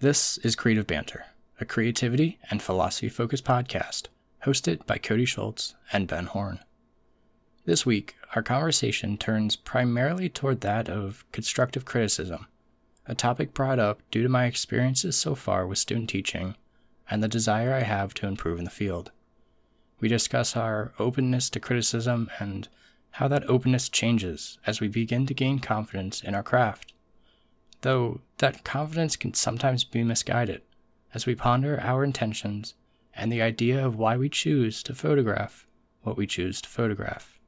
This is Creative Banter, a creativity and philosophy focused podcast hosted by Cody Schultz and Ben Horne. This week, our conversation turns primarily toward that of constructive criticism, a topic brought up due to my experiences so far with student teaching and the desire I have to improve in the field. We discuss our openness to criticism and how that openness changes as we begin to gain confidence in our craft though that confidence can sometimes be misguided as we ponder our intentions and the idea of why we choose to photograph what we choose to photograph.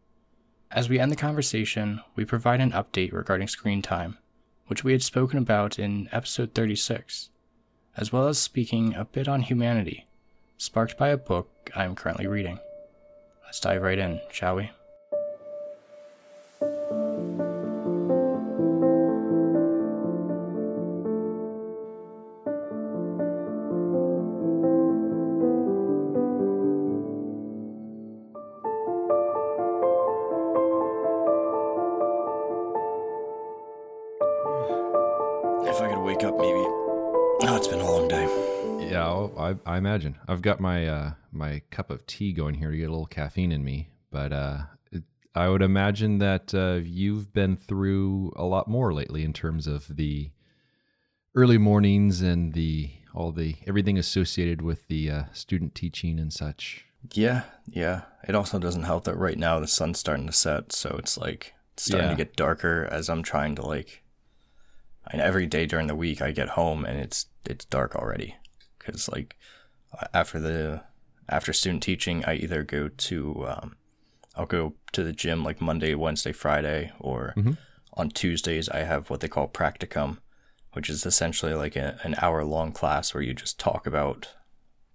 As we end the conversation, we provide an update regarding screen time, which we had spoken about in episode 36, as well as speaking a bit on humanity, sparked by a book I am currently reading. Let's dive right in, shall we? I, imagine. I've got my uh, my cup of tea going here to get a little caffeine in me, but uh, it, I would imagine that uh, you've been through a lot more lately in terms of the early mornings and the all the everything associated with the uh, student teaching and such. Yeah, yeah. It also doesn't help that right now the sun's starting to set, so it's like it's starting yeah. to get darker as I'm trying to like. And every day during the week I get home and it's it's dark already because like after the after student teaching, I either go to um, I'll go to the gym like Monday, Wednesday, Friday, or mm-hmm. on Tuesdays I have what they call practicum, which is essentially like a, an hour long class where you just talk about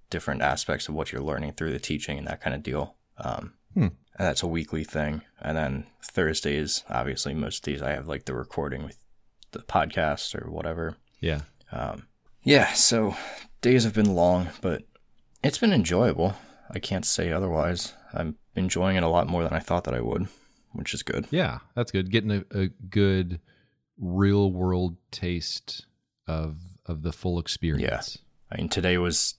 different aspects of what you're learning through the teaching and that kind of deal. Um, hmm. And that's a weekly thing. And then Thursdays, obviously, most days I have like the recording with the podcast or whatever. Yeah. Um, yeah. So days have been long, but it's been enjoyable. I can't say otherwise. I'm enjoying it a lot more than I thought that I would, which is good. Yeah, that's good. Getting a, a good real world taste of of the full experience. Yeah. I mean today was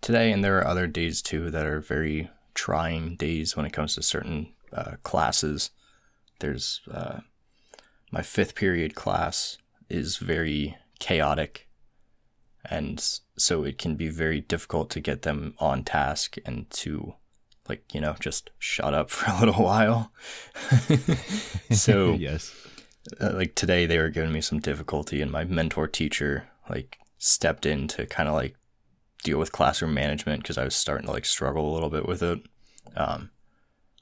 today and there are other days too that are very trying days when it comes to certain uh, classes. There's uh, my fifth period class is very chaotic and so it can be very difficult to get them on task and to like you know just shut up for a little while. So yes. uh, like today they were giving me some difficulty and my mentor teacher like stepped in to kind of like deal with classroom management because i was starting to like struggle a little bit with it. Um,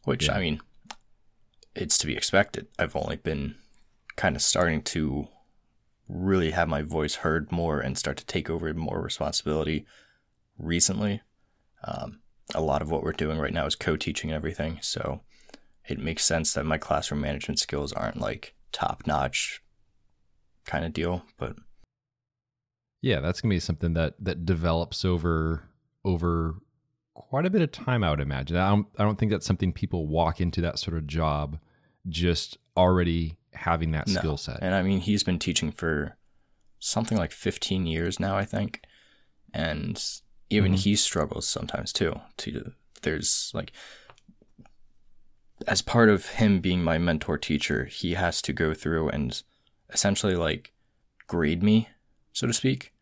which yeah. i mean it's to be expected. I've only been kind of starting to really have my voice heard more and start to take over more responsibility recently. Um, a lot of what we're doing right now is co-teaching and everything, so it makes sense that my classroom management skills aren't like top notch kind of deal, but yeah, that's gonna be something that that develops over over quite a bit of time. I would imagine. I don't I don't think that's something people walk into that sort of job just already having that no. skill set. And I mean, he's been teaching for something like 15 years now, I think. And even mm-hmm. he struggles sometimes too. To there's like as part of him being my mentor teacher, he has to go through and essentially like grade me, so to speak.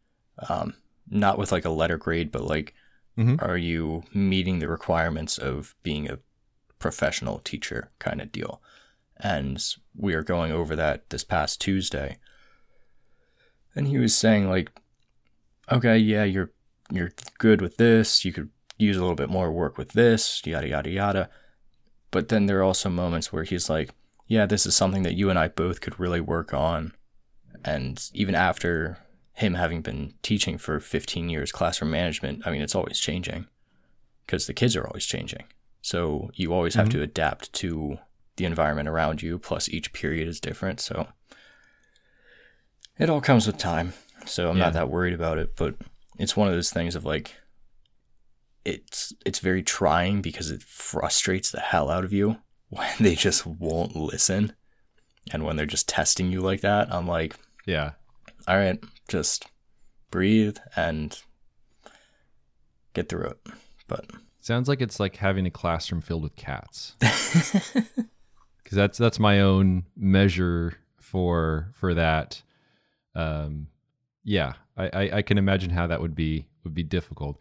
Um, not with like a letter grade, but like, mm-hmm. are you meeting the requirements of being a professional teacher kind of deal? And we are going over that this past Tuesday. And he was saying like, okay, yeah, you're you're good with this. You could use a little bit more work with this, yada yada yada. But then there are also moments where he's like, yeah, this is something that you and I both could really work on. And even after him having been teaching for 15 years classroom management, I mean, it's always changing because the kids are always changing. So you always have mm-hmm. to adapt to the environment around you, plus each period is different. So it all comes with time. So I'm yeah. not that worried about it, but it's one of those things of like it's it's very trying because it frustrates the hell out of you when they just won't listen and when they're just testing you like that. I'm like, yeah. All right, just breathe and get through it. But sounds like it's like having a classroom filled with cats. Because that's that's my own measure for for that. Um, yeah, I, I, I can imagine how that would be would be difficult.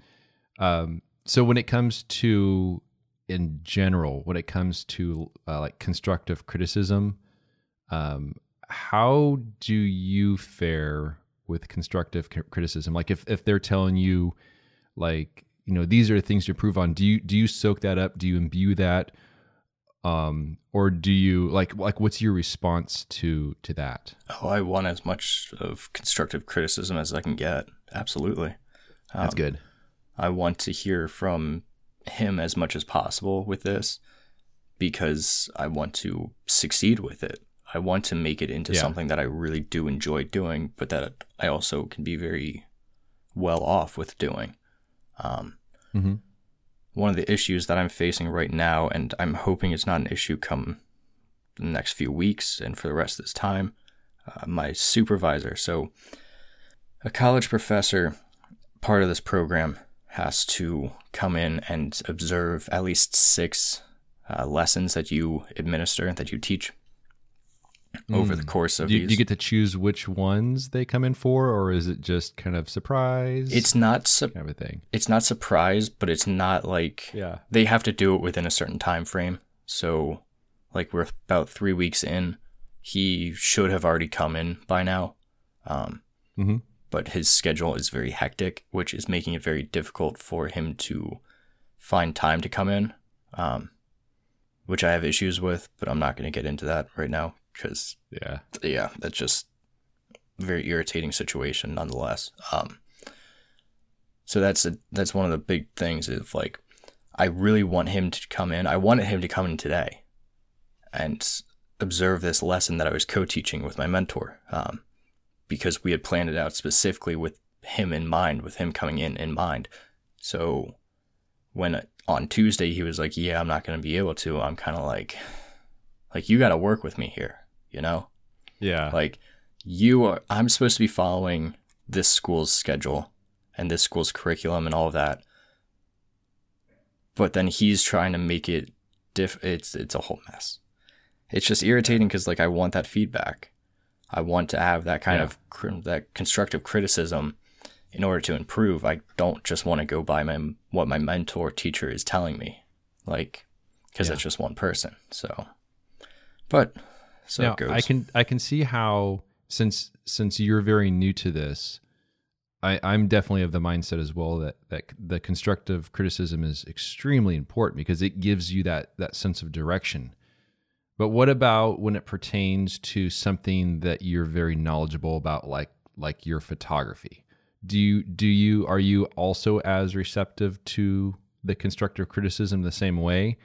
Um, so when it comes to in general, when it comes to uh, like constructive criticism, um, how do you fare with constructive criticism? Like if if they're telling you, like you know these are the things to improve on, do you do you soak that up? Do you imbue that? Um or do you like like what's your response to to that? Oh i want as much of constructive criticism as i can get. Absolutely. Um, that's good. I want to hear from him as much as possible with this because i want to succeed with it. I want to make it into yeah. something that i really do enjoy doing but that i also can be very well off with doing. Um, mm-hmm one of the issues that I'm facing right now, and I'm hoping it's not an issue come the next few weeks and for the rest of this time. Uh, my supervisor, so a college professor, part of this program, has to come in and observe at least six uh, lessons that you administer, that you teach over the hmm. course of do you, these. Do you get to choose which ones they come in for, or is it just kind of surprise? It's not su- kind of a thing. It's not surprise, but it's not like yeah. They have to do it within a certain time frame. So, like we're about three weeks in, he should have already come in by now. Um, mm-hmm. But his schedule is very hectic, which is making it very difficult for him to find time to come in. Um, which I have issues with, but I'm not going to get into that right now because yeah, yeah, that's just a very irritating situation nonetheless. Um, so that's a, that's one of the big things is like I really want him to come in. I wanted him to come in today and observe this lesson that I was co-teaching with my mentor um, because we had planned it out specifically with him in mind, with him coming in in mind. So when on Tuesday he was like, "Yeah, I'm not going to be able to," I'm kind of like, like you got to work with me here you know? Yeah. Like you are I'm supposed to be following this school's schedule and this school's curriculum and all of that. But then he's trying to make it diff it's it's a whole mess. It's just irritating cuz like I want that feedback. I want to have that kind yeah. of that constructive criticism in order to improve. I don't just want to go by my what my mentor teacher is telling me. Like cuz yeah. it's just one person. So but so now, I can I can see how since since you're very new to this, I, I'm definitely of the mindset as well that that the constructive criticism is extremely important because it gives you that that sense of direction. But what about when it pertains to something that you're very knowledgeable about, like like your photography? Do you do you are you also as receptive to the constructive criticism the same way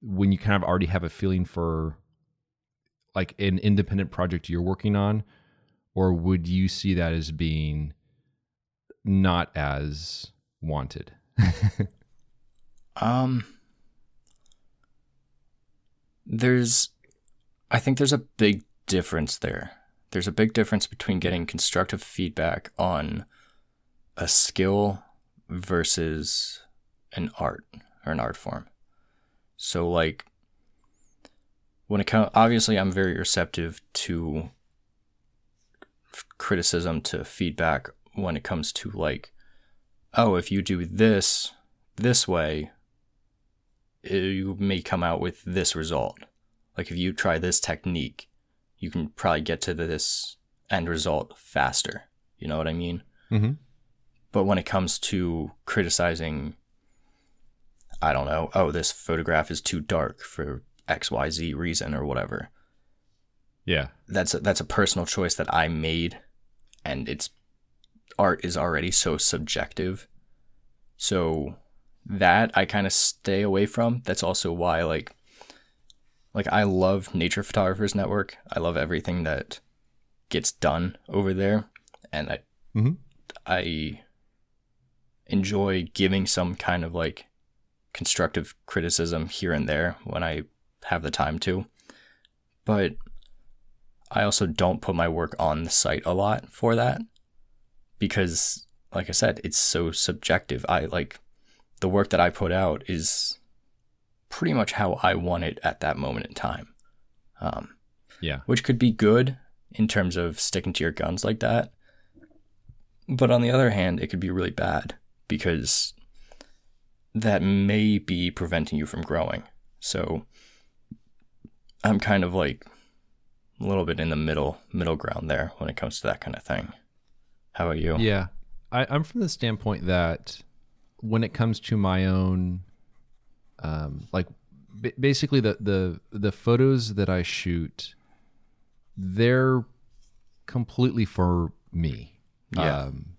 when you kind of already have a feeling for like an independent project you're working on or would you see that as being not as wanted? Um there's i think there's a big difference there. There's a big difference between getting constructive feedback on a skill versus an art or an art form. So like when it comes, obviously, I'm very receptive to criticism, to feedback when it comes to like, oh, if you do this this way, you may come out with this result. Like if you try this technique, you can probably get to this end result faster. You know what I mean? Mm-hmm. But when it comes to criticizing, I don't know, oh, this photograph is too dark for XYZ reason or whatever. Yeah. That's a, that's a personal choice that I made and it's art is already so subjective. So that I kind of stay away from. That's also why like like I love Nature Photographers Network. I love everything that gets done over there and I mm-hmm. I enjoy giving some kind of like constructive criticism here and there when I have the time to. But I also don't put my work on the site a lot for that because like I said, it's so subjective. I like the work that I put out is pretty much how I want it at that moment in time. Um, yeah. Which could be good in terms of sticking to your guns like that. But on the other hand, it could be really bad because that may be preventing you from growing. So I'm kind of like a little bit in the middle middle ground there when it comes to that kind of thing. How about you? Yeah. I, I'm from the standpoint that when it comes to my own um, like b- basically the, the the photos that I shoot, they're completely for me. Yeah. Um,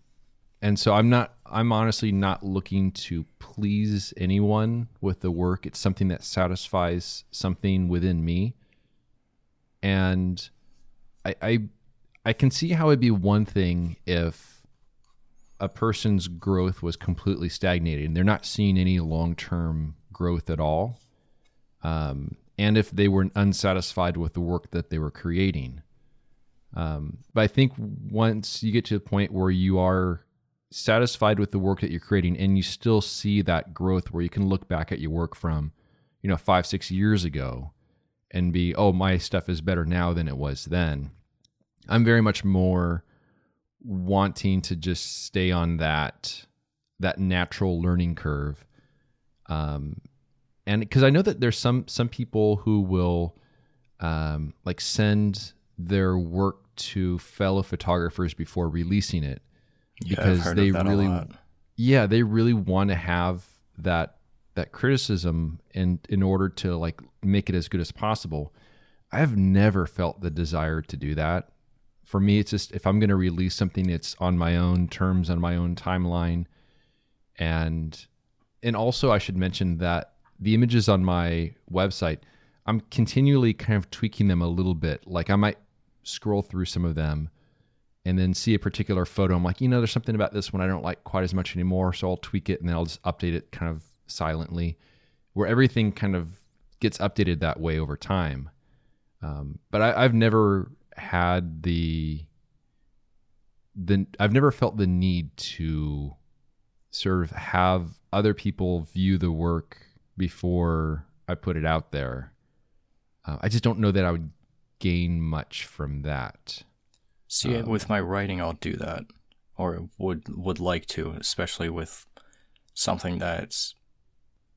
and so I'm not. I'm honestly not looking to please anyone with the work. It's something that satisfies something within me, and I I, I can see how it'd be one thing if a person's growth was completely stagnated and they're not seeing any long term growth at all. Um, and if they were unsatisfied with the work that they were creating. Um, but I think once you get to the point where you are satisfied with the work that you're creating and you still see that growth where you can look back at your work from, you know, five, six years ago and be, oh, my stuff is better now than it was then. I'm very much more wanting to just stay on that that natural learning curve um, and because I know that there's some some people who will um, like send their work to fellow photographers before releasing it because yeah, they really yeah they really want to have that that criticism in in order to like make it as good as possible. I have never felt the desire to do that. For me, it's just if I'm going to release something, it's on my own terms, on my own timeline, and and also I should mention that the images on my website, I'm continually kind of tweaking them a little bit. Like I might scroll through some of them and then see a particular photo. I'm like, you know, there's something about this one I don't like quite as much anymore. So I'll tweak it and then I'll just update it kind of silently, where everything kind of gets updated that way over time. Um, but I, I've never had the the I've never felt the need to sort of have other people view the work before I put it out there. Uh, I just don't know that I would gain much from that. See, um, with my writing, I'll do that, or would would like to, especially with something that's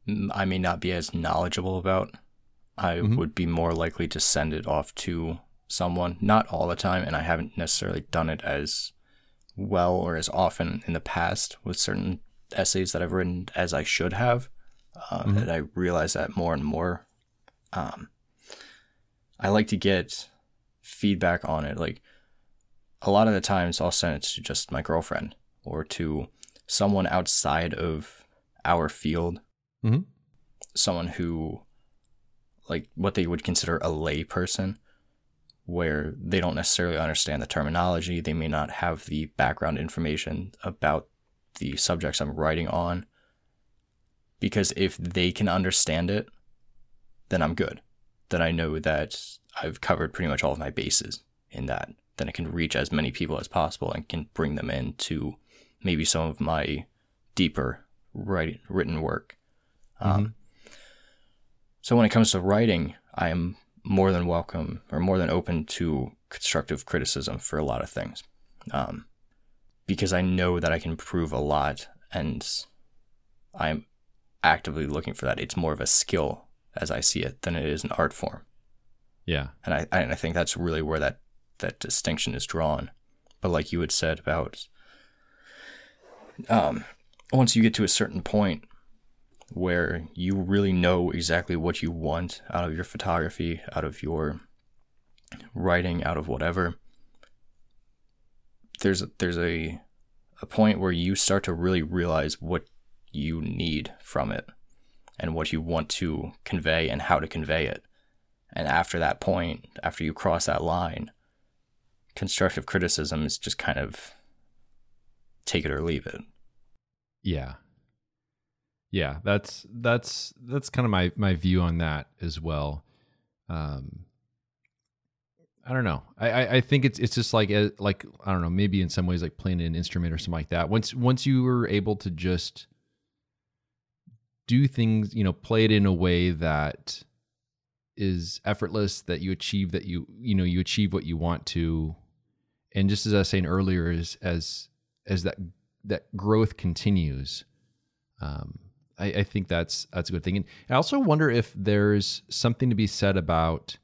I may not be as knowledgeable about. I mm-hmm. would be more likely to send it off to someone, not all the time, and I haven't necessarily done it as well or as often in the past with certain essays that I've written as I should have. Uh, mm-hmm. And I realize that more and more. Um, I like to get feedback on it. Like a lot of the times, I'll send it to just my girlfriend or to someone outside of our field, mm-hmm. someone who, like, what they would consider a lay person, where they don't necessarily understand the terminology. They may not have the background information about the subjects I'm writing on because if they can understand it, then I'm good. Then I know that I've covered pretty much all of my bases in that. Then I can reach as many people as possible and can bring them into maybe some of my deeper write, written work. Um, mm-hmm. Um, so when it comes to writing, I am more than welcome or more than open to constructive criticism for a lot of things. Um, because I know that I can improve a lot and I'm actively looking for that. It's more of a skill as I see it than it is an art form. Yeah. And I, and I think that's really where that, that distinction is drawn. But like you had said about, um, once you get to a certain point where you really know exactly what you want out of your photography, out of your writing, out of whatever, there's there's a a point where you start to really realize what you need from it and what you want to convey and how to convey it. And after that point, after you cross that line, constructive criticism is just kind of take it or leave it. Yeah. Yeah, that's that's that's kind of my my view on that as well. Um I don't know. I, I think it's it's just like a, like I don't know. Maybe in some ways like playing an instrument or something like that. Once once you were able to just do things, you know, play it in a way that is effortless, that you achieve that you you know you achieve what you want to, and just as I was saying earlier, is as as that that growth continues, um, I, I think that's that's a good thing. And I also wonder if there's something to be said about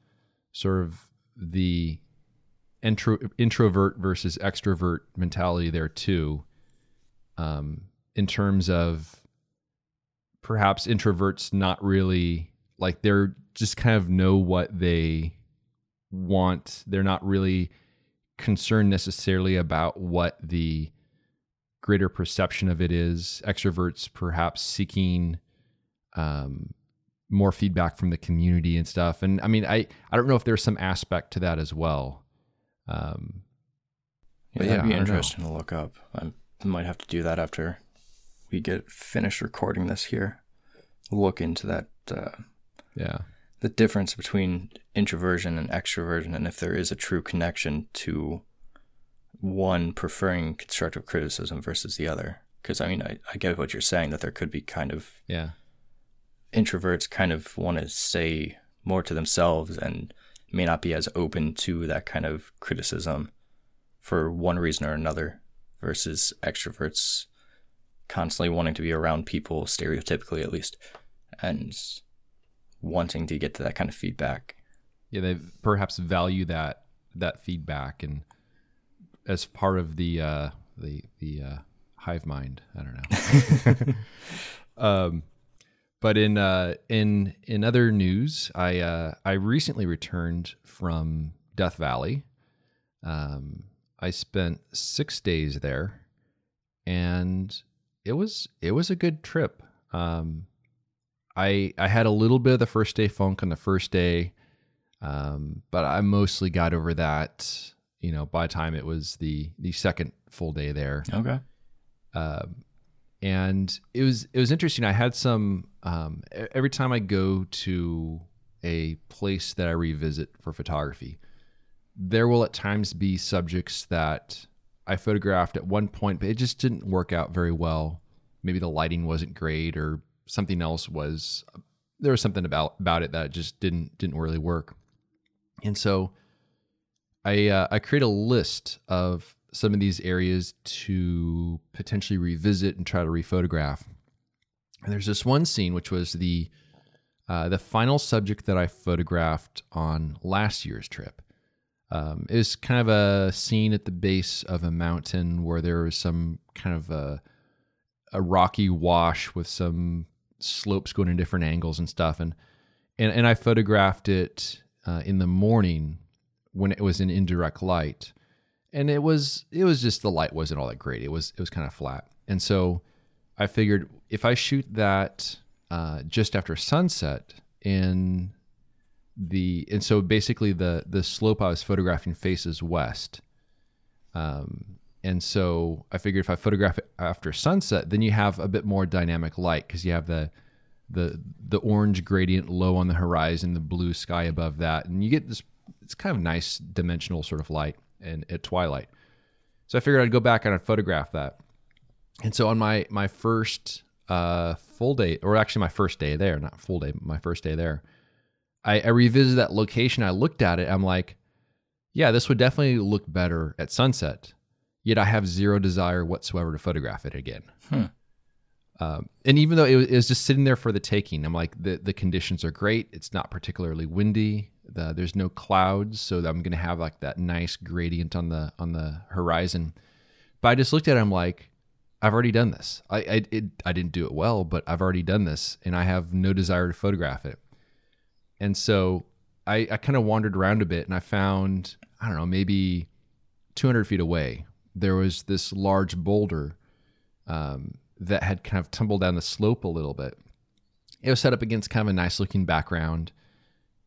sort of the intro, introvert versus extrovert mentality there too, um, in terms of perhaps introverts not really like they're just kind of know what they want. They're not really concerned necessarily about what the greater perception of it is. Extroverts perhaps seeking um, more feedback from the community and stuff. And I mean, I I don't know if there's some aspect to that as well. Um, yeah, that'd yeah, be interesting know. to look up. I might have to do that after we get finished recording this here. Look into that. Uh, yeah. The difference between introversion and extroversion, and if there is a true connection to one preferring constructive criticism versus the other. Because I mean, I, I get what you're saying that there could be kind of yeah introverts kind of want to stay more to themselves and may not be as open to that kind of criticism for one reason or another versus extroverts constantly wanting to be around people stereotypically at least and wanting to get to that kind of feedback yeah they perhaps value that that feedback and as part of the uh the the uh hive mind i don't know um but in uh, in in other news, I uh, I recently returned from Death Valley. Um, I spent six days there, and it was it was a good trip. Um, I I had a little bit of the first day funk on the first day, um, but I mostly got over that. You know, by the time it was the the second full day there. Okay. Um, and it was it was interesting. I had some um, every time I go to a place that I revisit for photography, there will at times be subjects that I photographed at one point, but it just didn't work out very well. Maybe the lighting wasn't great, or something else was. There was something about about it that just didn't didn't really work, and so I uh, I create a list of some of these areas to potentially revisit and try to rephotograph. And there's this one scene which was the uh, the final subject that I photographed on last year's trip. Um, it was kind of a scene at the base of a mountain where there was some kind of a a rocky wash with some slopes going in different angles and stuff, and and and I photographed it uh, in the morning when it was in indirect light. And it was it was just the light wasn't all that great. It was it was kind of flat, and so I figured if I shoot that uh, just after sunset in the and so basically the the slope I was photographing faces west, um, and so I figured if I photograph it after sunset, then you have a bit more dynamic light because you have the the the orange gradient low on the horizon, the blue sky above that, and you get this. It's kind of nice dimensional sort of light and at twilight. So I figured I'd go back and I'd photograph that. And so on my my first uh, full day, or actually my first day there, not full day, my first day there, I, I revisited that location. I looked at it. I'm like, yeah, this would definitely look better at sunset. Yet I have zero desire whatsoever to photograph it again. Hmm. Um, and even though it was, it was, just sitting there for the taking, I'm like, the, the conditions are great. It's not particularly windy. The, there's no clouds, so I'm going to have like that nice gradient on the on the horizon. But I just looked at it. I'm like, I've already done this. I I, it, I didn't do it well, but I've already done this, and I have no desire to photograph it. And so I, I kind of wandered around a bit, and I found I don't know maybe 200 feet away there was this large boulder um, that had kind of tumbled down the slope a little bit. It was set up against kind of a nice looking background.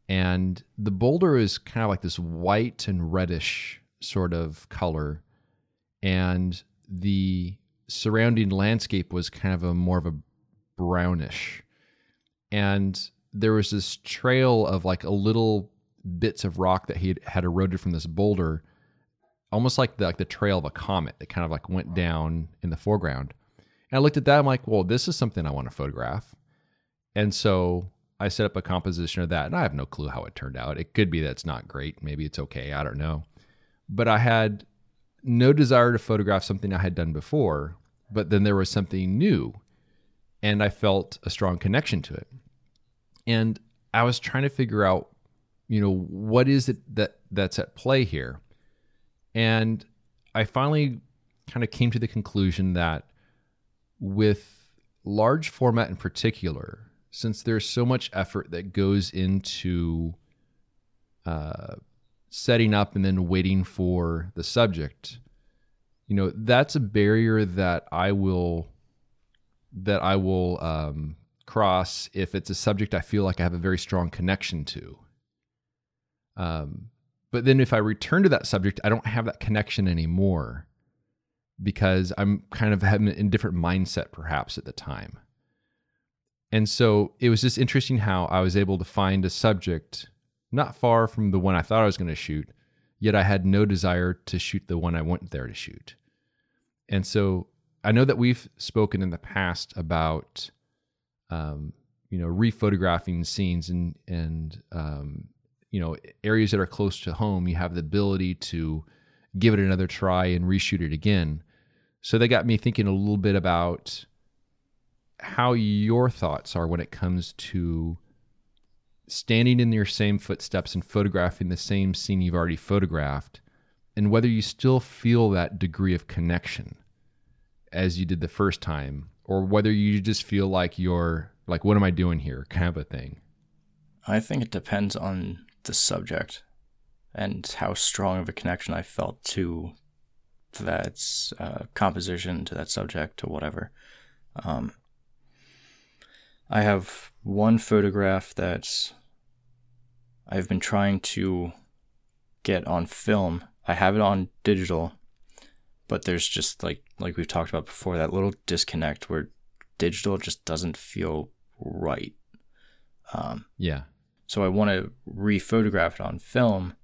And the boulder is kind of like this white and reddish sort of color. And the surrounding landscape was kind of a more of a brownish. And there was this trail of like a little bits of rock that he had, had eroded from this boulder, almost like the, like the trail of a comet that kind of like went down in the foreground. And I looked at that. I'm like, well, this is something I want to photograph. And so I set up a composition of that, and I have no clue how it turned out. It could be that it's not great. Maybe it's okay. I don't know. But I had no desire to photograph something I had done before, but then there was something new, and I felt a strong connection to it. And I was trying to figure out, you know, what is it that that's at play here? And I finally kind of came to the conclusion that with large format in particular, since there's so much effort that goes into uh, setting up and then waiting for the subject, you know, that's a barrier that I will that I will um, cross if it's a subject I feel like I have a very strong connection to. Um, but then if I return to that subject, I don't have that connection anymore because I'm kind of having a different mindset perhaps at the time. And so it was just interesting how I was able to find a subject not far from the one I thought I was going to shoot, yet I had no desire to shoot the one I went there to shoot. And so I know that we've spoken in the past about, um, you know, rephotographing scenes and and um, you know areas that are close to home. You have the ability to give it another try and reshoot it again. So that got me thinking a little bit about how your thoughts are when it comes to standing in your same footsteps and photographing the same scene you've already photographed, and whether you still feel that degree of connection as you did the first time, or whether you just feel like you're like, what am I doing here? kind of a thing. I think it depends on the subject and how strong of a connection I felt to that uh, composition, to that subject, to whatever. Um, I have one photograph that I've been trying to get on film. I have it on digital, but there's just like like we've talked about before that little disconnect where digital just doesn't feel right. Um, yeah. So I want to rephotograph it on film,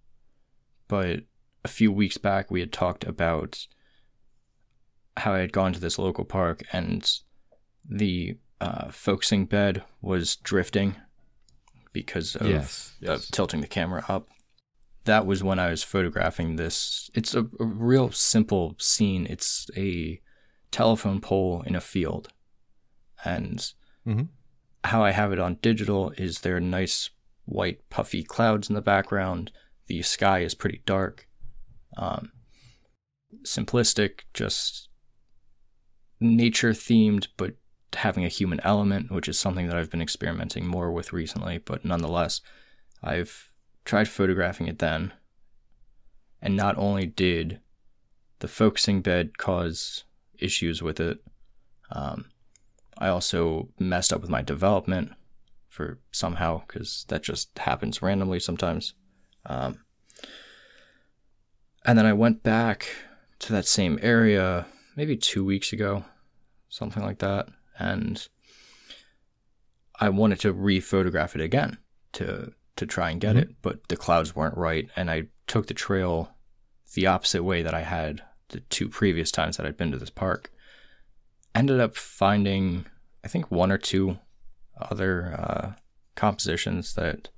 but a few weeks back, we had talked about how I had gone to this local park and the uh, focusing bed was drifting because of, yes, yes. of, tilting the camera up. That was when I was photographing this. It's a, a real simple scene. It's a telephone pole in a field. And mm-hmm. how I have it on digital is there are nice white puffy clouds in the background. The sky is pretty dark. Um, simplistic, just nature themed, but having a human element, which is something that I've been experimenting more with recently. But nonetheless, I've tried photographing it then. And not only did the focusing bed cause issues with it, um, I also messed up with my development for somehow, because that just happens randomly sometimes. Um, and then I went back to that same area maybe two weeks ago, something like that. And I wanted to re-photograph it again to to try and get mm-hmm. it, but the clouds weren't right, and I took the trail the opposite way that I had the two previous times that I'd been to this park. Ended up finding, I think, one or two other uh, compositions that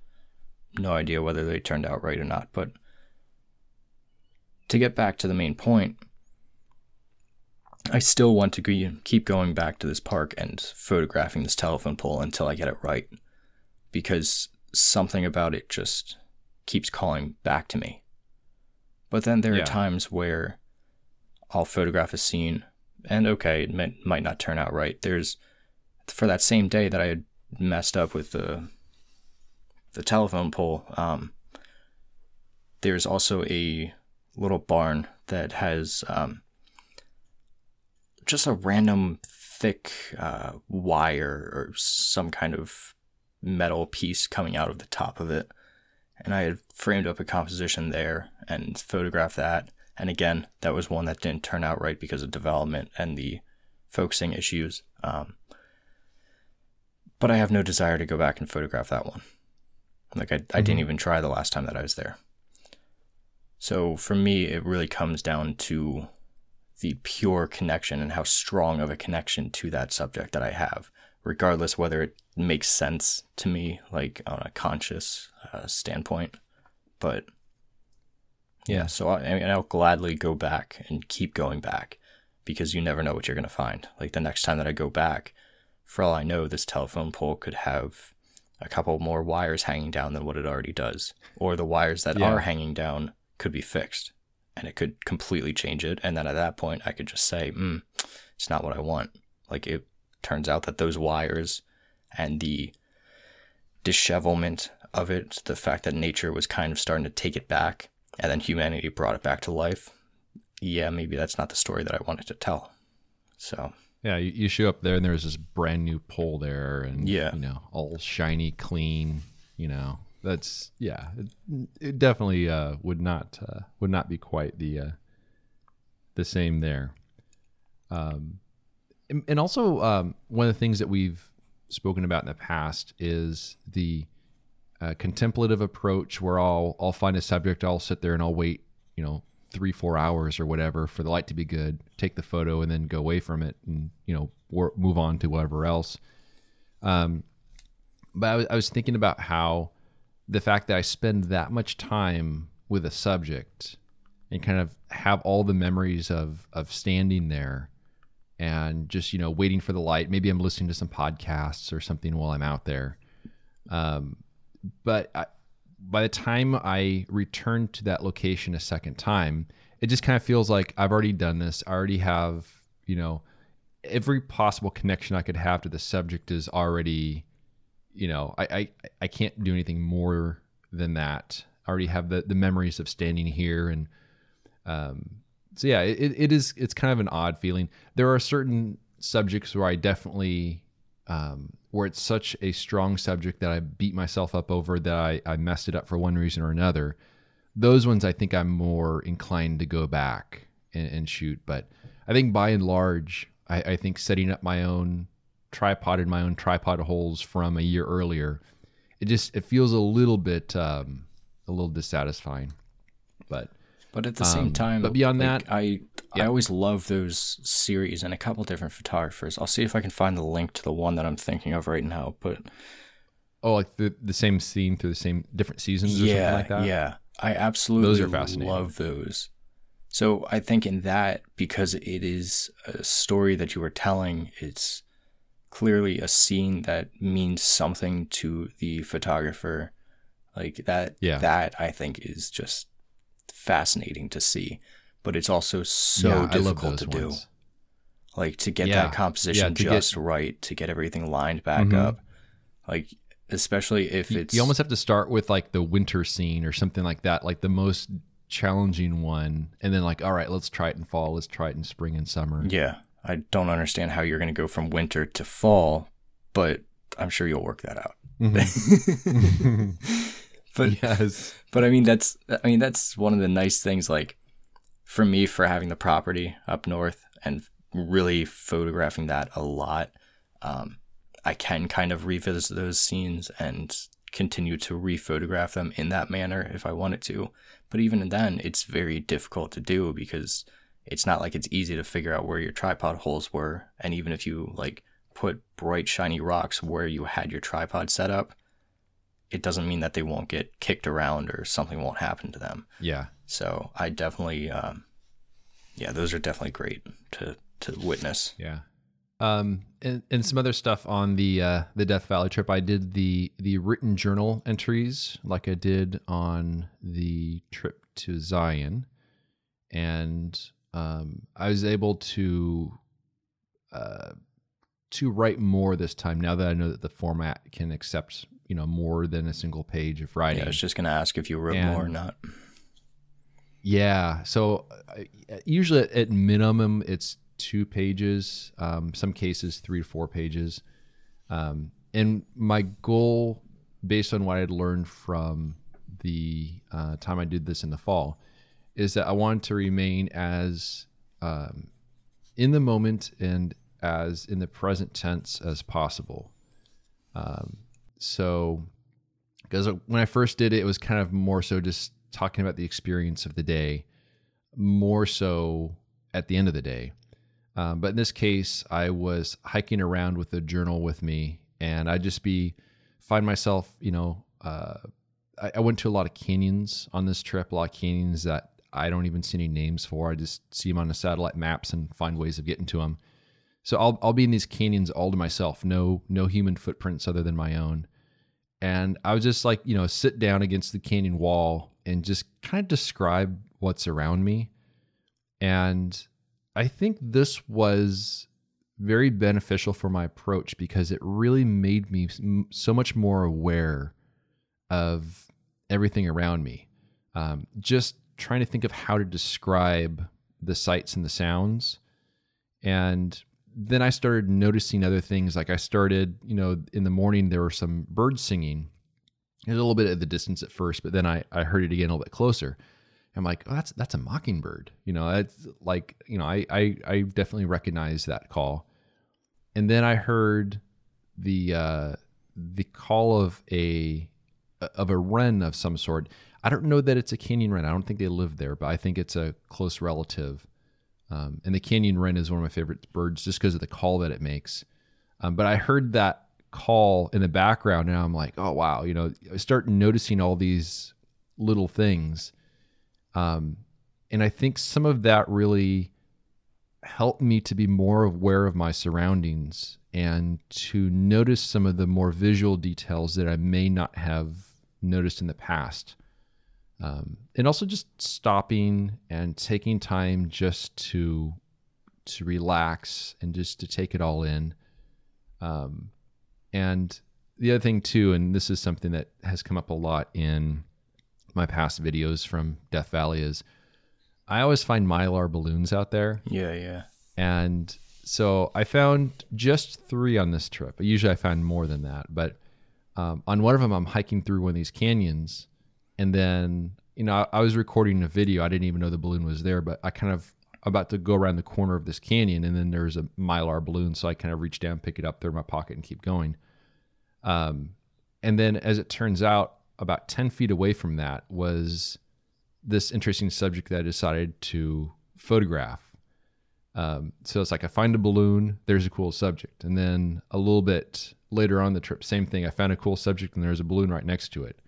no idea whether they turned out right or not, but to get back to the main point, I still want to keep going back to this park and photographing this telephone pole until I get it right because something about it just keeps calling back to me. But then there yeah. are times where I'll photograph a scene and okay, it might, might not turn out right. There's for that same day that I had messed up with the the telephone pole. Um, there's also a little barn that has um, just a random thick uh, wire or some kind of metal piece coming out of the top of it. And I had framed up a composition there and photographed that. And again, that was one that didn't turn out right because of development and the focusing issues. Um, but I have no desire to go back and photograph that one. Like I, I didn't even try the last time that I was there. So for me, it really comes down to the pure connection and how strong of a connection to that subject that I have, regardless whether it makes sense to me, like on a conscious uh, standpoint. But yeah, so I, I mean, I'll gladly go back and keep going back because you never know what you're going to find. Like the next time that I go back, for all I know, this telephone pole could have a couple more wires hanging down than what it already does, or the wires that yeah. are hanging down could be fixed and it could completely change it. And then at that point, I could just say, mm, it's not what I want. Like it turns out that those wires and the dishevelment of it, the fact that nature was kind of starting to take it back and then humanity brought it back to life. Yeah, maybe that's not the story that I wanted to tell. So yeah, you, you show up there and there's this brand new pole there, and yeah, you know, all shiny, clean. You know, that's yeah, it, it definitely uh, would not uh, would not be quite the uh, the same there. Um, and, and also um, one of the things that we've spoken about in the past is the uh, contemplative approach, where I'll I'll find a subject, I'll sit there and I'll wait, you know, three four hours or whatever for the light to be good take the photo and then go away from it and you know move on to whatever else. Um but I was, I was thinking about how the fact that i spend that much time with a subject and kind of have all the memories of of standing there and just you know waiting for the light. Maybe i'm listening to some podcasts or something while i'm out there. Um but I, by the time I return to that location a second time, it just kind of feels like I've already done this. I already have, you know, every possible connection I could have to the subject is already, you know, I I, I can't do anything more than that. I already have the the memories of standing here and um so yeah, it, it is it's kind of an odd feeling. There are certain subjects where I definitely um where it's such a strong subject that I beat myself up over that I, I messed it up for one reason or another. Those ones I think I'm more inclined to go back and, and shoot. But I think by and large, I, I, think setting up my own tripod in my own tripod holes from a year earlier, it just it feels a little bit um, a little dissatisfying. But but at the same um, time, but beyond like, that, I yeah. I always love those series and a couple different photographers. I'll see if I can find the link to the one that I'm thinking of right now. But oh, like the the same scene through the same different seasons, yeah, like Yeah, I absolutely those are fascinating. love those. So I think in that because it is a story that you are telling, it's clearly a scene that means something to the photographer. Like that. Yeah. That I think is just fascinating to see, but it's also so yeah, difficult to ones. do. Like to get yeah. that composition yeah, just get... right, to get everything lined back mm-hmm. up. Like especially if you, it's you almost have to start with like the winter scene or something like that, like the most challenging one, and then like, all right, let's try it in fall, let's try it in spring and summer. Yeah. I don't understand how you're going to go from winter to fall, but I'm sure you'll work that out. Mm-hmm. but yes, but I mean that's I mean that's one of the nice things like for me for having the property up north and really photographing that a lot. Um, I can kind of revisit those scenes and continue to rephotograph them in that manner if I wanted to. But even then, it's very difficult to do because it's not like it's easy to figure out where your tripod holes were. And even if you like put bright shiny rocks where you had your tripod set up, it doesn't mean that they won't get kicked around or something won't happen to them. Yeah. So I definitely, um, yeah, those are definitely great to to witness. Yeah. Um, and, and some other stuff on the uh, the Death Valley trip. I did the the written journal entries like I did on the trip to Zion, and um, I was able to uh, to write more this time. Now that I know that the format can accept you know more than a single page of writing. Yeah, I was just going to ask if you wrote and, more or not. Yeah, so uh, usually at minimum it's two pages. Um, some cases three to four pages. Um, and my goal, based on what I'd learned from the uh, time I did this in the fall, is that I wanted to remain as um, in the moment and as in the present tense as possible. Um, so Because when I first did it, it was kind of more so just talking about the experience of the day, more so at the end of the day. Um, but in this case, I was hiking around with a journal with me, and I'd just be find myself, you know, uh, I, I, went to a lot of canyons on this trip, a lot of canyons that I don't even see any names for. I just see them on the satellite maps and find ways of getting to them. So I'll I'll be in these canyons all to myself, no no human footprints other than my own. And I was just like, you know, sit down against the canyon wall and just kind of describe what's around me. And I think this was very beneficial for my approach because it really made me so much more aware of everything around me. Um, just trying to think of how to describe the sights and the sounds. And then I started noticing other things. Like I started, you know, in the morning, there were some birds singing. It was a little bit at the distance at first, but then I, I heard it again a little bit closer. I'm like, oh, that's that's a mockingbird. You know, it's like, you know, I, I I definitely recognize that call. And then I heard the uh the call of a of a wren of some sort. I don't know that it's a canyon wren. I don't think they live there, but I think it's a close relative. Um, and the canyon wren is one of my favorite birds just because of the call that it makes. Um, but I heard that call in the background, and I'm like, oh wow, you know, I start noticing all these little things um, and I think some of that really helped me to be more aware of my surroundings and to notice some of the more visual details that I may not have noticed in the past. Um, and also just stopping and taking time just to to relax and just to take it all in. Um, and the other thing too, and this is something that has come up a lot in my past videos from Death Valley is I always find mylar balloons out there. Yeah, yeah. And so I found just three on this trip. Usually I find more than that, but um, on one of them I'm hiking through one of these canyons, and then you know I, I was recording a video. I didn't even know the balloon was there, but I kind of about to go around the corner of this canyon, and then there's a mylar balloon. So I kind of reach down, pick it up, throw it in my pocket, and keep going. Um, and then as it turns out, about 10 feet away from that was this interesting subject that I decided to photograph. Um, so it's like I find a balloon, there's a cool subject. And then a little bit later on the trip, same thing. I found a cool subject and there's a balloon right next to it.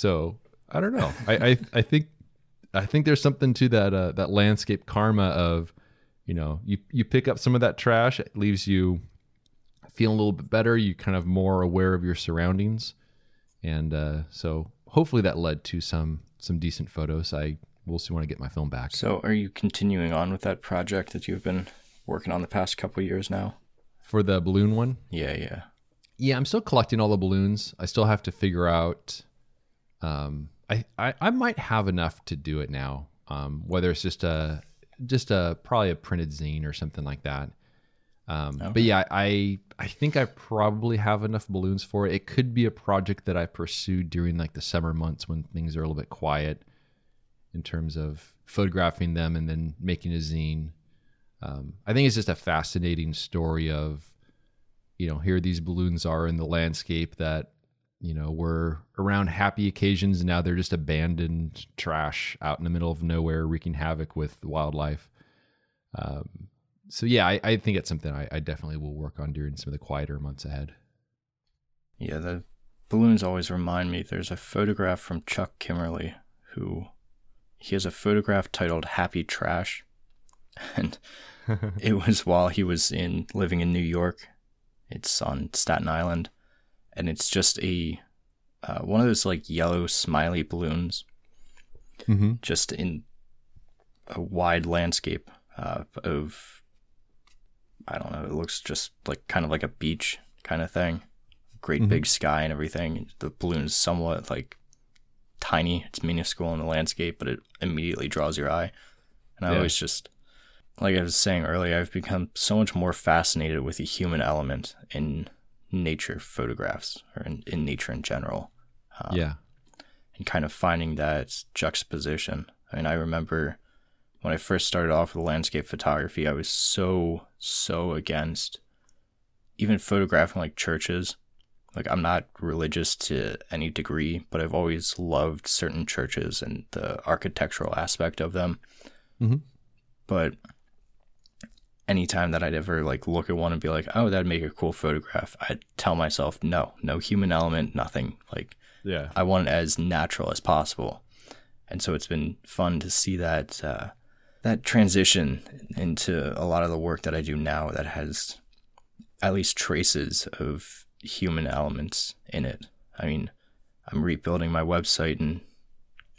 So I don't know. I, I, I think I think there's something to that uh, that landscape karma of, you know, you you pick up some of that trash, it leaves you feeling a little bit better. You kind of more aware of your surroundings and uh, so hopefully that led to some some decent photos. I will see when I get my film back. So, are you continuing on with that project that you've been working on the past couple years now? For the balloon one? Yeah, yeah, yeah. I'm still collecting all the balloons. I still have to figure out. Um, I, I I might have enough to do it now. Um, whether it's just a just a probably a printed zine or something like that. Um, okay. But yeah, I I think I probably have enough balloons for it. It could be a project that I pursue during like the summer months when things are a little bit quiet, in terms of photographing them and then making a zine. Um, I think it's just a fascinating story of, you know, here these balloons are in the landscape that, you know, were around happy occasions. And now they're just abandoned trash out in the middle of nowhere, wreaking havoc with wildlife. Um, so yeah, I, I think it's something I, I definitely will work on during some of the quieter months ahead. Yeah, the balloons always remind me. There's a photograph from Chuck Kimmerle who he has a photograph titled "Happy Trash," and it was while he was in living in New York. It's on Staten Island, and it's just a uh, one of those like yellow smiley balloons, mm-hmm. just in a wide landscape uh, of I don't know. It looks just like kind of like a beach kind of thing. Great mm-hmm. big sky and everything. The balloon is somewhat like tiny. It's minuscule in the landscape, but it immediately draws your eye. And I yeah. always just, like I was saying earlier, I've become so much more fascinated with the human element in nature photographs or in, in nature in general. Um, yeah. And kind of finding that juxtaposition. I mean, I remember when I first started off with landscape photography, I was so, so against even photographing like churches like I'm not religious to any degree, but I've always loved certain churches and the architectural aspect of them. Mm-hmm. But anytime that I'd ever like look at one and be like, "Oh, that'd make a cool photograph," I'd tell myself, "No, no human element, nothing." Like, yeah, I want it as natural as possible. And so it's been fun to see that uh, that transition into a lot of the work that I do now that has at least traces of human elements in it. I mean, I'm rebuilding my website and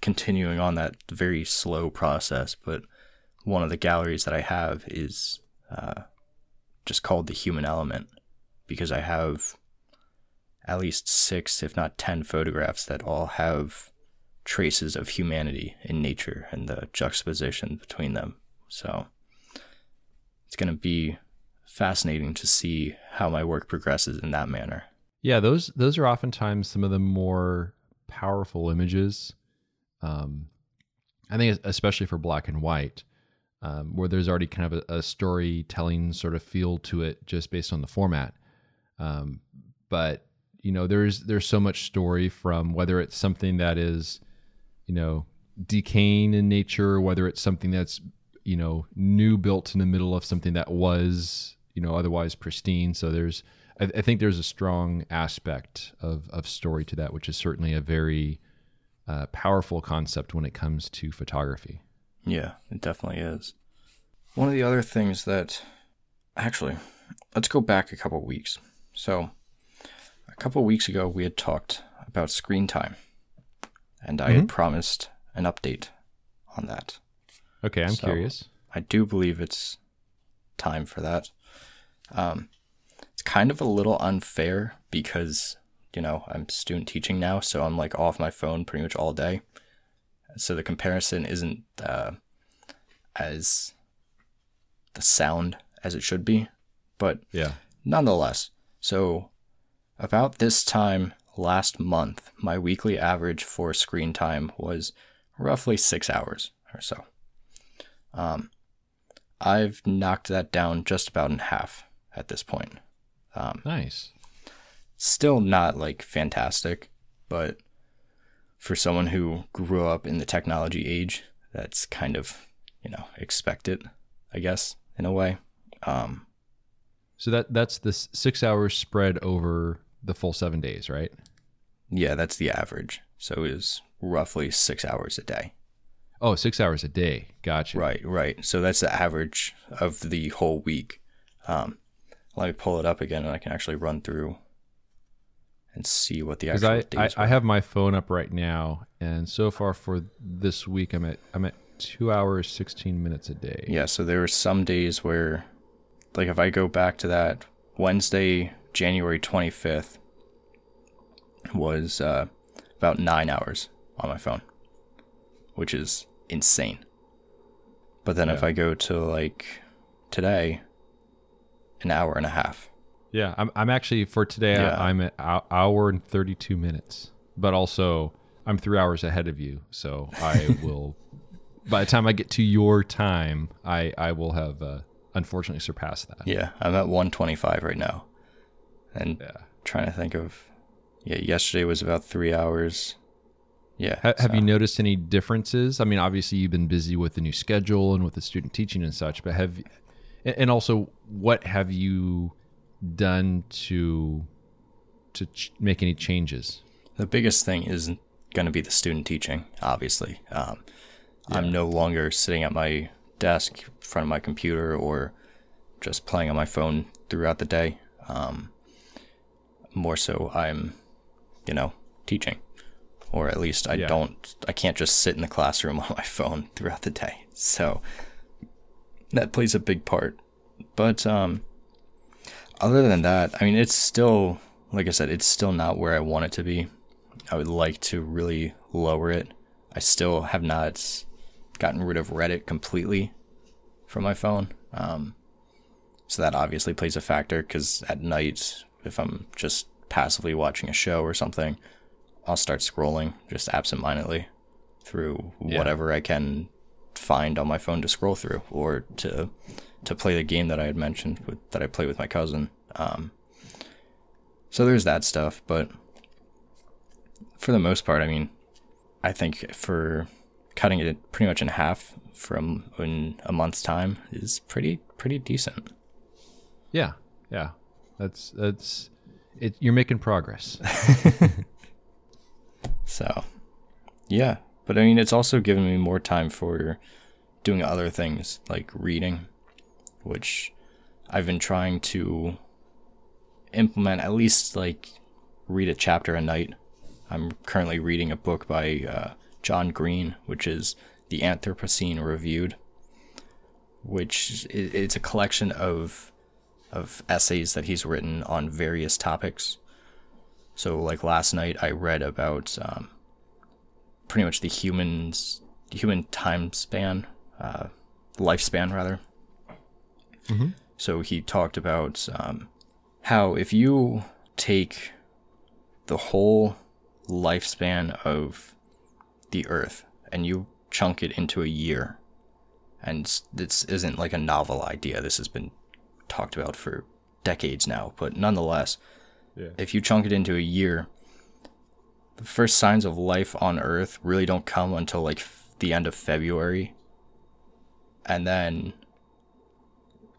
continuing on that very slow process, but one of the galleries that I have is uh, just called the human element because I have at least six, if not ten, photographs that all have traces of humanity in nature and the juxtaposition between them. So it's going to be fascinating to see how my work progresses in that manner. Yeah, those those are oftentimes some of the more powerful images. Um, I think especially for black and white, um, where there's already kind of a, a, storytelling sort of feel to it just based on the format. Um, but you know, there's there's so much story from whether it's something that is, you know, decaying in nature, whether it's something that's you know new built in the middle of something that was you know otherwise pristine. So there's I, I think there's a strong aspect of of story to that, which is certainly a very uh, powerful concept when it comes to photography. Yeah, it definitely is. One of the other things that actually, let's go back a couple weeks. So, a couple weeks ago, we had talked about screen time, and I mm-hmm. had promised an update on that. Okay, I'm so curious. I do believe it's time for that. Um, it's kind of a little unfair because, you know, I'm student teaching now, so I'm like off my phone pretty much all day. So the comparison isn't uh, as the sound as it should be, but yeah, nonetheless. So about this time last month, my weekly average for screen time was roughly six hours or so. Um, I've knocked that down just about in half at this point. Um, nice. Still not like fantastic, but for someone who grew up in the technology age, that's kind of, you know, expected, I guess, in a way. Um, so that that's the six hours spread over the full seven days, right? Yeah, that's the average. So it was roughly six hours a day. Oh, six hours a day. Gotcha. Right, right. So that's the average of the whole week. Um, let me pull it up again, and I can actually run through and see what the actual I, I, I, have my phone up right now, and so far for this week, I'm at I'm at two hours sixteen minutes a day. Yeah, so there were some days where, like, if I go back to that Wednesday, January twenty fifth, was uh, about nine hours on my phone, which is insane. But then yeah. if I go to like today, an hour and a half. Yeah, I'm I'm actually for today yeah. I, am at hour and 32 minutes. But also I'm 3 hours ahead of you, so I will by the time I get to your time, I I will have uh, unfortunately surpassed that. Yeah, I'm at 125 right now. And yeah. trying to think of yeah, yesterday was about 3 hours. Yeah. Ha- have so. you noticed any differences? I mean, obviously you've been busy with the new schedule and with the student teaching and such, but have and also what have you done to to ch- make any changes the biggest thing is going to be the student teaching obviously um, yeah. i'm no longer sitting at my desk in front of my computer or just playing on my phone throughout the day um, more so i'm you know teaching or at least i yeah. don't i can't just sit in the classroom on my phone throughout the day so that plays a big part. But um, other than that, I mean, it's still, like I said, it's still not where I want it to be. I would like to really lower it. I still have not gotten rid of Reddit completely from my phone. Um, so that obviously plays a factor because at night, if I'm just passively watching a show or something, I'll start scrolling just absentmindedly through yeah. whatever I can find on my phone to scroll through or to to play the game that I had mentioned with, that I play with my cousin. Um, So there's that stuff, but for the most part, I mean, I think for cutting it pretty much in half from in a month's time is pretty pretty decent. Yeah, yeah, that's that's it. You're making progress. so, yeah, but I mean, it's also given me more time for doing other things like reading, which I've been trying to implement at least like read a chapter a night. I'm currently reading a book by uh, John Green, which is The Anthropocene Reviewed, which it's a collection of of essays that he's written on various topics. So, like last night, I read about um, pretty much the humans, human time span, uh, lifespan rather. Mm-hmm. So he talked about um, how if you take the whole lifespan of the Earth and you chunk it into a year, and this isn't like a novel idea. This has been talked about for decades now, but nonetheless, yeah. if you chunk it into a year, the first signs of life on Earth really don't come until like the end of February. And then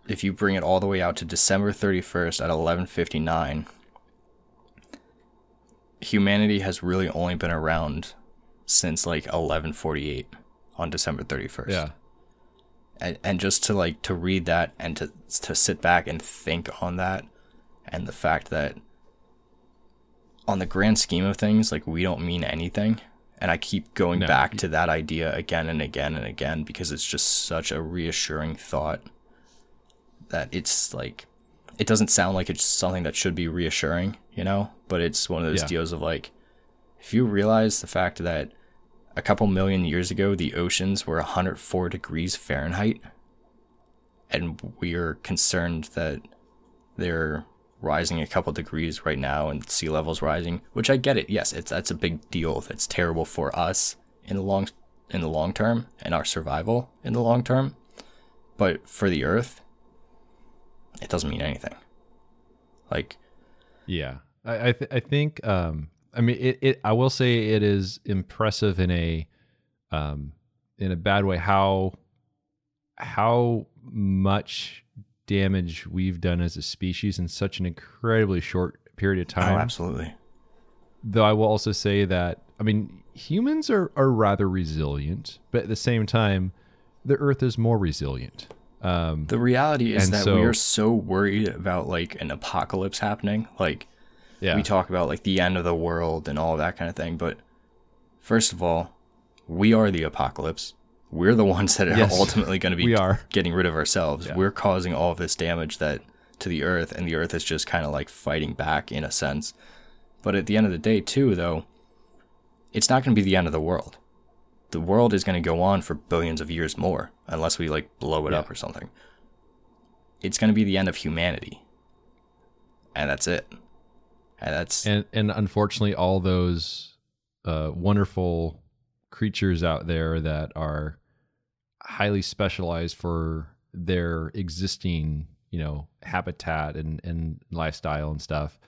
if you bring it all the way out to December 31st at 11:59, humanity has really only been around since like 1148 on December 31st. Yeah. And, and just to like to read that and to to sit back and think on that and the fact that on the grand scheme of things like we don't mean anything and I keep going no. back to that idea again and again and again because it's just such a reassuring thought that it's like it doesn't sound like it's something that should be reassuring, you know, but it's one of those yeah. deals of like if you realize the fact that a couple million years ago the oceans were 104 degrees Fahrenheit and we're concerned that they're rising a couple degrees right now and sea levels rising, which I get it. Yes, it's that's a big deal. That's terrible for us in the long in the long term and our survival in the long term. But for the earth, it doesn't mean anything. Like, yeah, I I, th- I think um I mean it, it I will say it is impressive in a um in a bad way how how much damage we've done as a species in such an incredibly short period of time. Oh, absolutely. Though I will also say that I mean humans are are rather resilient, but at the same time, the Earth is more resilient. Um, the reality is that so, we are so worried about like an apocalypse happening. Like, yeah. we talk about like the end of the world and all that kind of thing. But first of all, we are the apocalypse. We're the ones that are yes, ultimately going to be getting rid of ourselves. Yeah. We're causing all of this damage that to the earth, and the earth is just kind of like fighting back in a sense. But at the end of the day, too, though, it's not going to be the end of the world the world is going to go on for billions of years more unless we like blow it yeah. up or something. It's going to be the end of humanity. And that's it. And that's and and unfortunately all those uh, wonderful creatures out there that are highly specialized for their existing, you know, habitat and and lifestyle and stuff.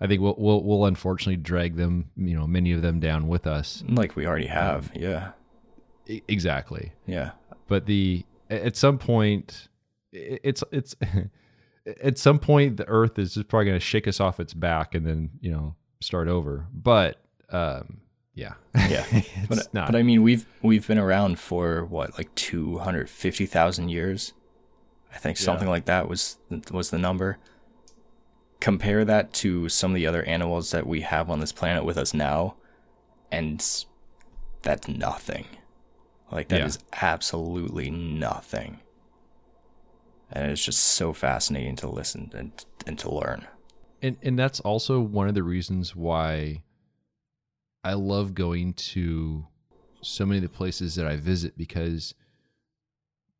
I think we'll we'll we'll unfortunately drag them, you know, many of them down with us. Like we already have, yeah. Exactly. Yeah. But the at some point, it's it's at some point the Earth is just probably going to shake us off its back and then you know start over. But um, yeah, yeah. but, not. but I mean, we've we've been around for what like two hundred fifty thousand years. I think something yeah. like that was was the number. Compare that to some of the other animals that we have on this planet with us now, and that's nothing. Like that yeah. is absolutely nothing. And it's just so fascinating to listen and and to learn. And and that's also one of the reasons why I love going to so many of the places that I visit because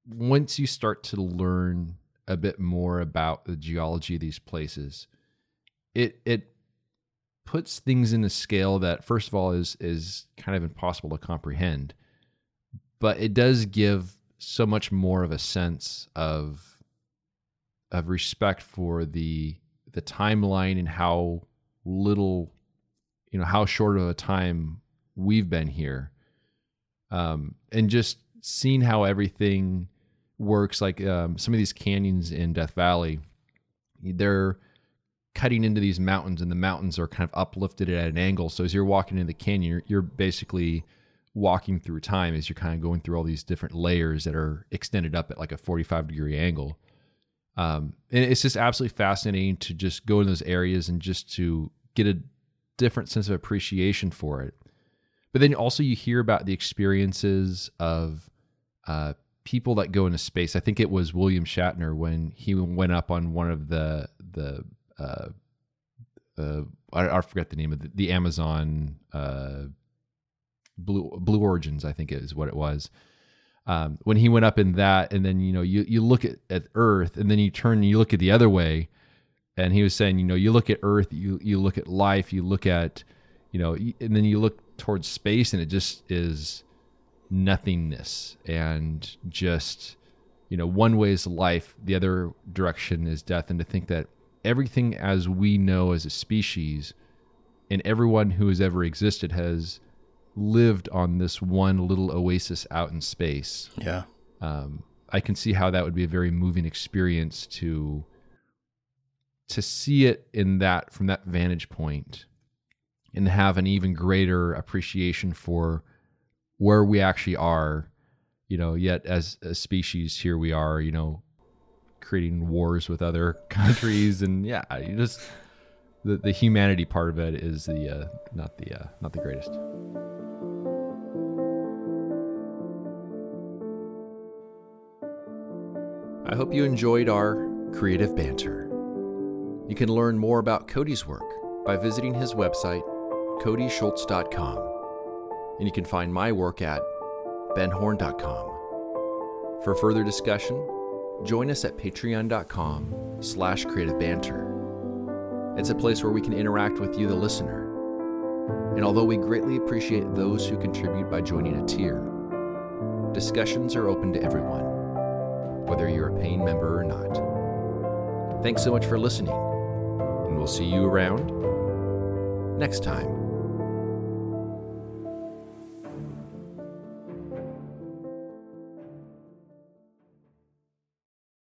once you start to learn a bit more about the geology of these places, it it puts things in a scale that first of all is is kind of impossible to comprehend but it does give so much more of a sense of of respect for the the timeline and how little, you know, how short of a time we've been here. Um, and just seeing how everything works, like um, some of these canyons in Death Valley, they're cutting into these mountains, and the mountains are kind of uplifted at an angle. So as you're walking in the canyon, you're, you're basically walking through time as you're kind of going through all these different layers that are extended up at like a 45 degree angle. Um, and it's just absolutely fascinating to just go in those areas and just to get a different sense of appreciation for it. But then also you hear about the experiences of uh, people that go into space. I think it was William Shatner when he went up on one of the the uh, uh, I, I forget the name of the, the Amazon uh, Blue Blue Origins, I think is what it was. Um, when he went up in that, and then you know you you look at, at Earth, and then you turn and you look at the other way, and he was saying, you know, you look at Earth, you you look at life, you look at, you know, and then you look towards space, and it just is nothingness, and just, you know, one way is life, the other direction is death, and to think that everything as we know as a species, and everyone who has ever existed has lived on this one little oasis out in space. Yeah. Um, I can see how that would be a very moving experience to to see it in that from that vantage point and have an even greater appreciation for where we actually are you know yet as a species here we are you know creating wars with other countries and yeah you just the, the humanity part of it is the uh, not the uh, not the greatest I hope you enjoyed our creative banter. You can learn more about Cody's work by visiting his website, codyschultz.com. And you can find my work at benhorne.com. For further discussion, join us at patreon.com slash creative banter. It's a place where we can interact with you, the listener. And although we greatly appreciate those who contribute by joining a tier, discussions are open to everyone, whether you're a paying member or not. Thanks so much for listening and we'll see you around next time.